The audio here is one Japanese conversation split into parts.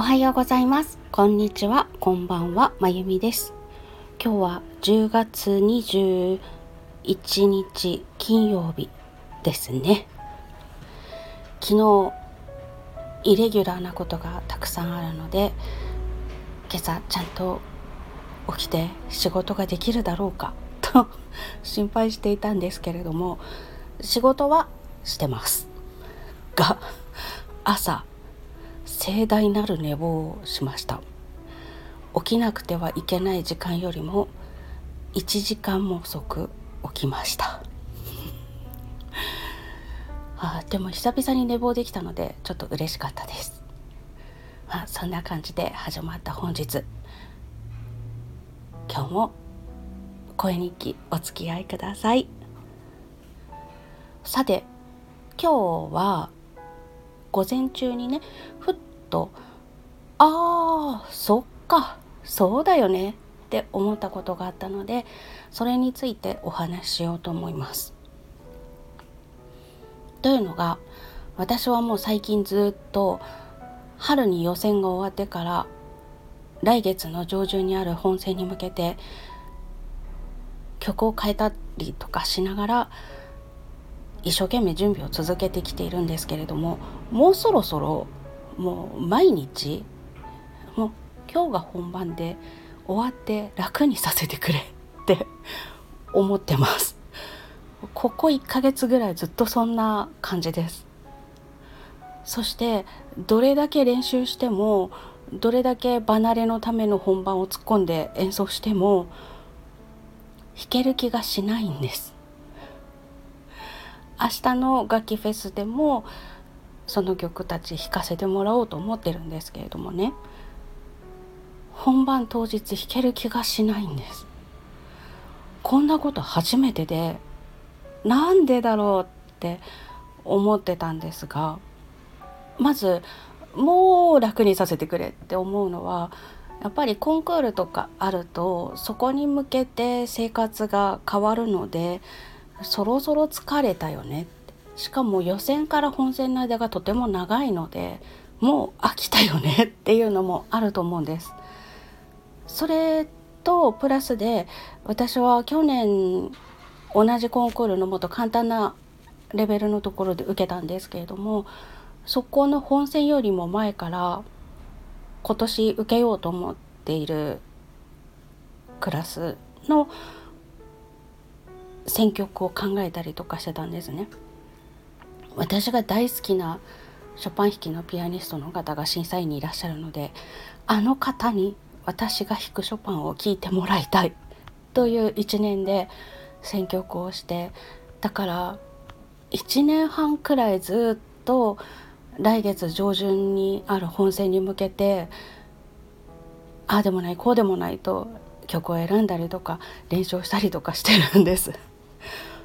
おはようございます。こんにちは。こんばんは。まゆみです。今日は10月21日金曜日ですね。昨日イレギュラーなことがたくさんあるので今朝ちゃんと起きて仕事ができるだろうかと 心配していたんですけれども仕事はしてます。が朝盛大なる寝坊をしました。起きなくてはいけない時間よりも1時間も遅く起きました。あでも久々に寝坊できたのでちょっと嬉しかったです、まあ、そんな感じで始まった本日。今日も声日記お付き合いください。さて今日は午前中にねふっとああそっかそうだよねって思ったことがあったのでそれについてお話ししようと思います。というのが私はもう最近ずっと春に予選が終わってから来月の上旬にある本戦に向けて曲を変えたりとかしながら一生懸命準備を続けてきているんですけれどももうそろそろもう毎日もう今日が本番で終わって楽にさせてくれって 思ってます。ここ1ヶ月ぐらいずっとそんな感じです。そしてどれだけ練習してもどれだけ離れのための本番を突っ込んで演奏しても弾ける気がしないんです。明日の楽器フェスでもその曲たち弾かせてもらおうと思ってるんですけれどもね。本番当日弾ける気がしないんです。こんなこと初めてでなんでだろうって思ってたんですがまずもう楽にさせてくれって思うのはやっぱりコンクールとかあるとそこに向けて生活が変わるのでそろそろ疲れたよねしかも予選から本戦の間がとても長いのでもう飽きたよねっていうのもあると思うんです。それとプラスで私は去年同じコンクールのもと簡単なレベルのところで受けたんですけれどもそこの本戦よりも前から今年受けようと思っているクラスの選曲を考えたりとかしてたんですね。私が大好きなショパン弾きのピアニストの方が審査員にいらっしゃるのであの方に私が弾くショパンを聴いてもらいたいという一年で選曲をしてだから1年半くらいずっと来月上旬にある本戦に向けてああでもないこうでもないと曲を選んだりとか練習したりとかしてるんです。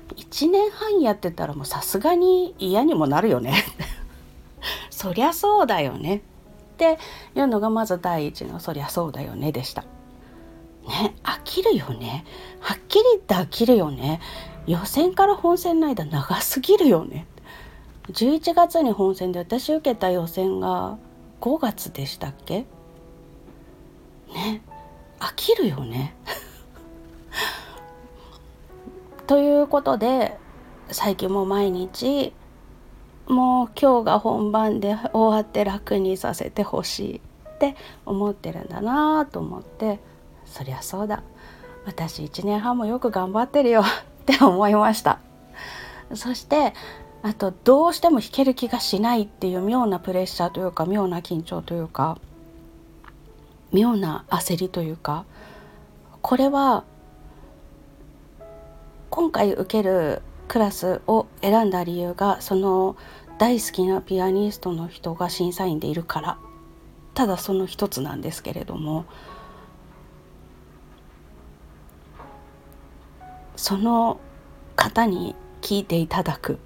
1年半やってたらもうさすがに嫌にもなるよね。そりゃそうだよね。っていうのがまず第一の「そりゃそうだよね」でした。ね飽きるよね。はっきり言って飽きるよね。予選から本戦の間長すぎるよね。11月に本戦で私受けた予選が5月でしたっけ？ね飽きるよね。ということで最近も毎日もう今日が本番で終わって楽にさせてほしいって思ってるんだなと思ってそりゃそうだ。私1年半もよく頑張ってるよ って思いました。そしてあとどうしても弾ける気がしないっていう妙なプレッシャーというか妙な緊張というか妙な焦りというかこれは今回受けるクラスを選んだ理由がその大好きなピアニストの人が審査員でいるから。ただその一つなんですけれども。その方に聞いていただく。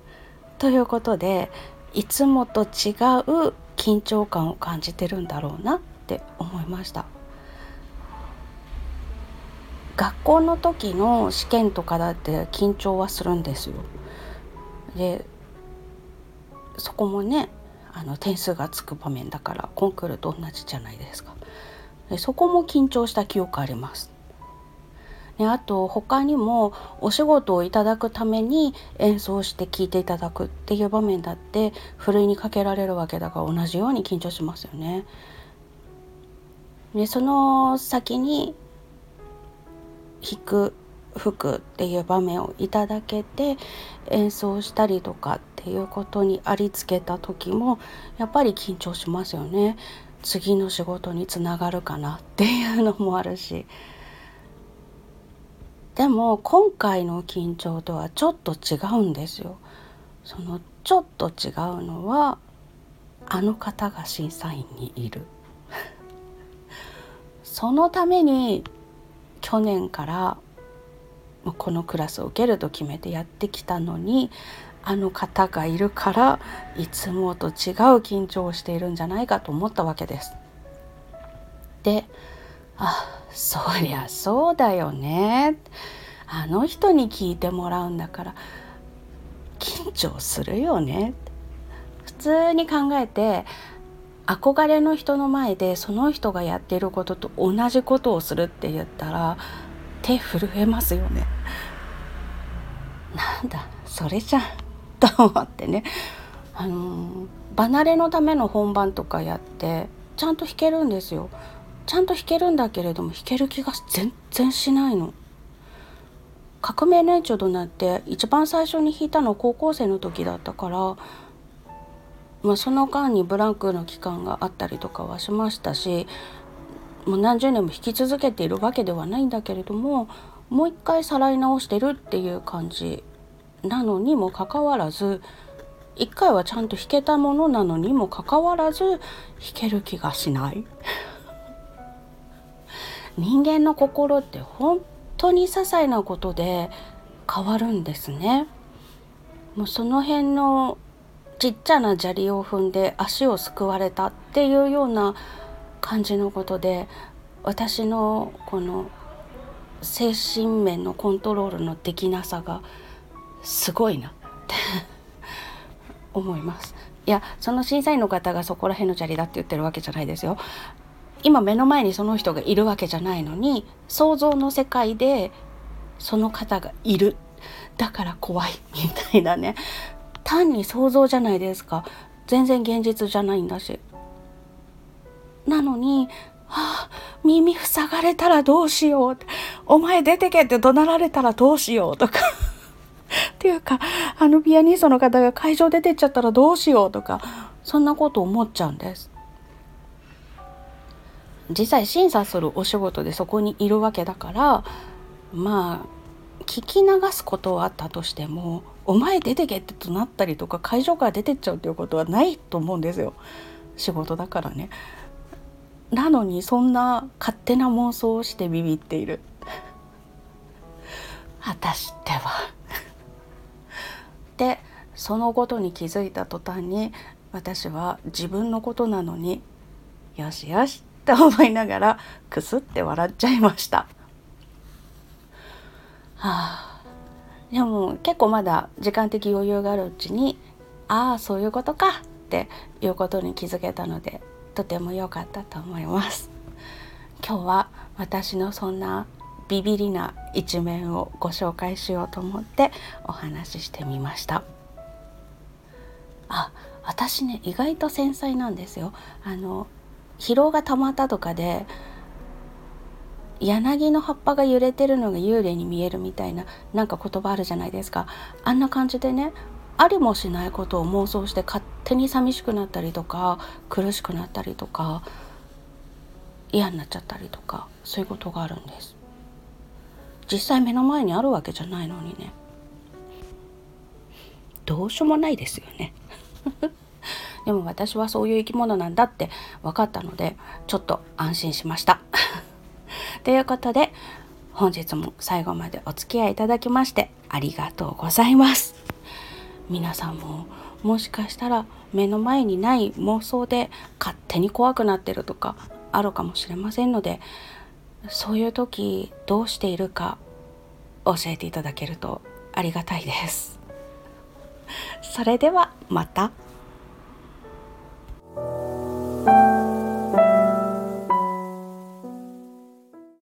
ということでいつもと違う緊張感を感じてるんだろうなって思いました。学校の時の試験とかだって緊張はするんですよ。でそこもねあの点数がつく場面だからコンクールと同じじゃないですかでそこも緊張した記憶ありますであと他にもお仕事をいただくために演奏して聴いていただくっていう場面だってふるいにかけられるわけだから同じように緊張しますよね。でその先に弾く吹くっていう場面をいただけて演奏したりとかっていうことにありつけた時もやっぱり緊張しますよね。次の仕事につながるかなっていうのもあるしでも今回の緊張とはちょっと違うんですよ。そのちょっと違うのはあの方が審査員にいる そのために去年からこのクラスを受けると決めてやってきたのにあの方がいるからいつもと違う緊張をしているんじゃないかと思ったわけです。であそりゃそうだよねあの人に聞いてもらうんだから緊張するよね普通に考えて憧れの人の前でその人がやってることと同じことをするって言ったら手震えますよね。なんだそれじゃん と思ってねあの離れのための本番とかやってちゃんと弾けるんですよ。ちゃんと弾けるんだけれども弾ける気が全然しないの。革命年長となって一番最初に弾いたの高校生の時だったから、まあ、その間にブランクの期間があったりとかはしましたしもう何十年も弾き続けているわけではないんだけれどももう一回さらい直してるっていう感じなのにもかかわらず一回はちゃんと弾けたものなのにもかかわらず弾ける気がしない 人間の心って本当に些細なことで変わるんですね。もうその辺のちっちゃな砂利を踏んで足をすくわれたっていうような感じのことで私のこの精神面のコントロールのできなさがすごいなって 思います。いやその審査員の方がそこら辺の砂利だって言ってるわけじゃないですよ。今目の前にその人がいるわけじゃないのに想像の世界でその方がいるだから怖いみたいなね単に想像じゃないですか。全然現実じゃないんだし。なのにはあ、耳塞がれたらどうしようお前出てけって怒鳴られたらどうしようとか。っていうかあのピアニストの方が会場出てっちゃったらどうしようとか。そんなこと思っちゃうんです。実際審査するお仕事でそこにいるわけだからまあ聞き流すことはあったとしても「お前出てけ」ってとなったりとか会場から出てっちゃうっていうことはないと思うんですよ仕事だからね。なのにそんな勝手な妄想をしてビビっている私ってはでそのことに気づいた途端に私は自分のことなのによしよしって思いながらくすって笑っちゃいました。はあ、でも結構まだ時間的余裕があるうちにああそういうことかっていうことに気づけたのでとても良かったと思います。今日は私のそんなビビりな一面をご紹介しようと思ってお話ししてみました。あ私ね意外と繊細なんですよあの疲労が溜まったとかで柳の葉っぱが揺れてるのが幽霊に見えるみたいななんか言葉あるじゃないですか。あんな感じでねありもしないことを妄想して勝手に寂しくなったりとか苦しくなったりとか嫌になっちゃったりとかそういうことがあるんです。実際目の前にあるわけじゃないのにね。どうしようもないですよね。でも私はそういう生き物なんだって分かったのでちょっと安心しました。ということで本日も最後までお付き合いいただきましてありがとうございます皆さんももしかしたら目の前にない妄想で勝手に怖くなってるとかあるかもしれませんのでそういう時どうしているか教えていただけるとありがたいです。それではまた。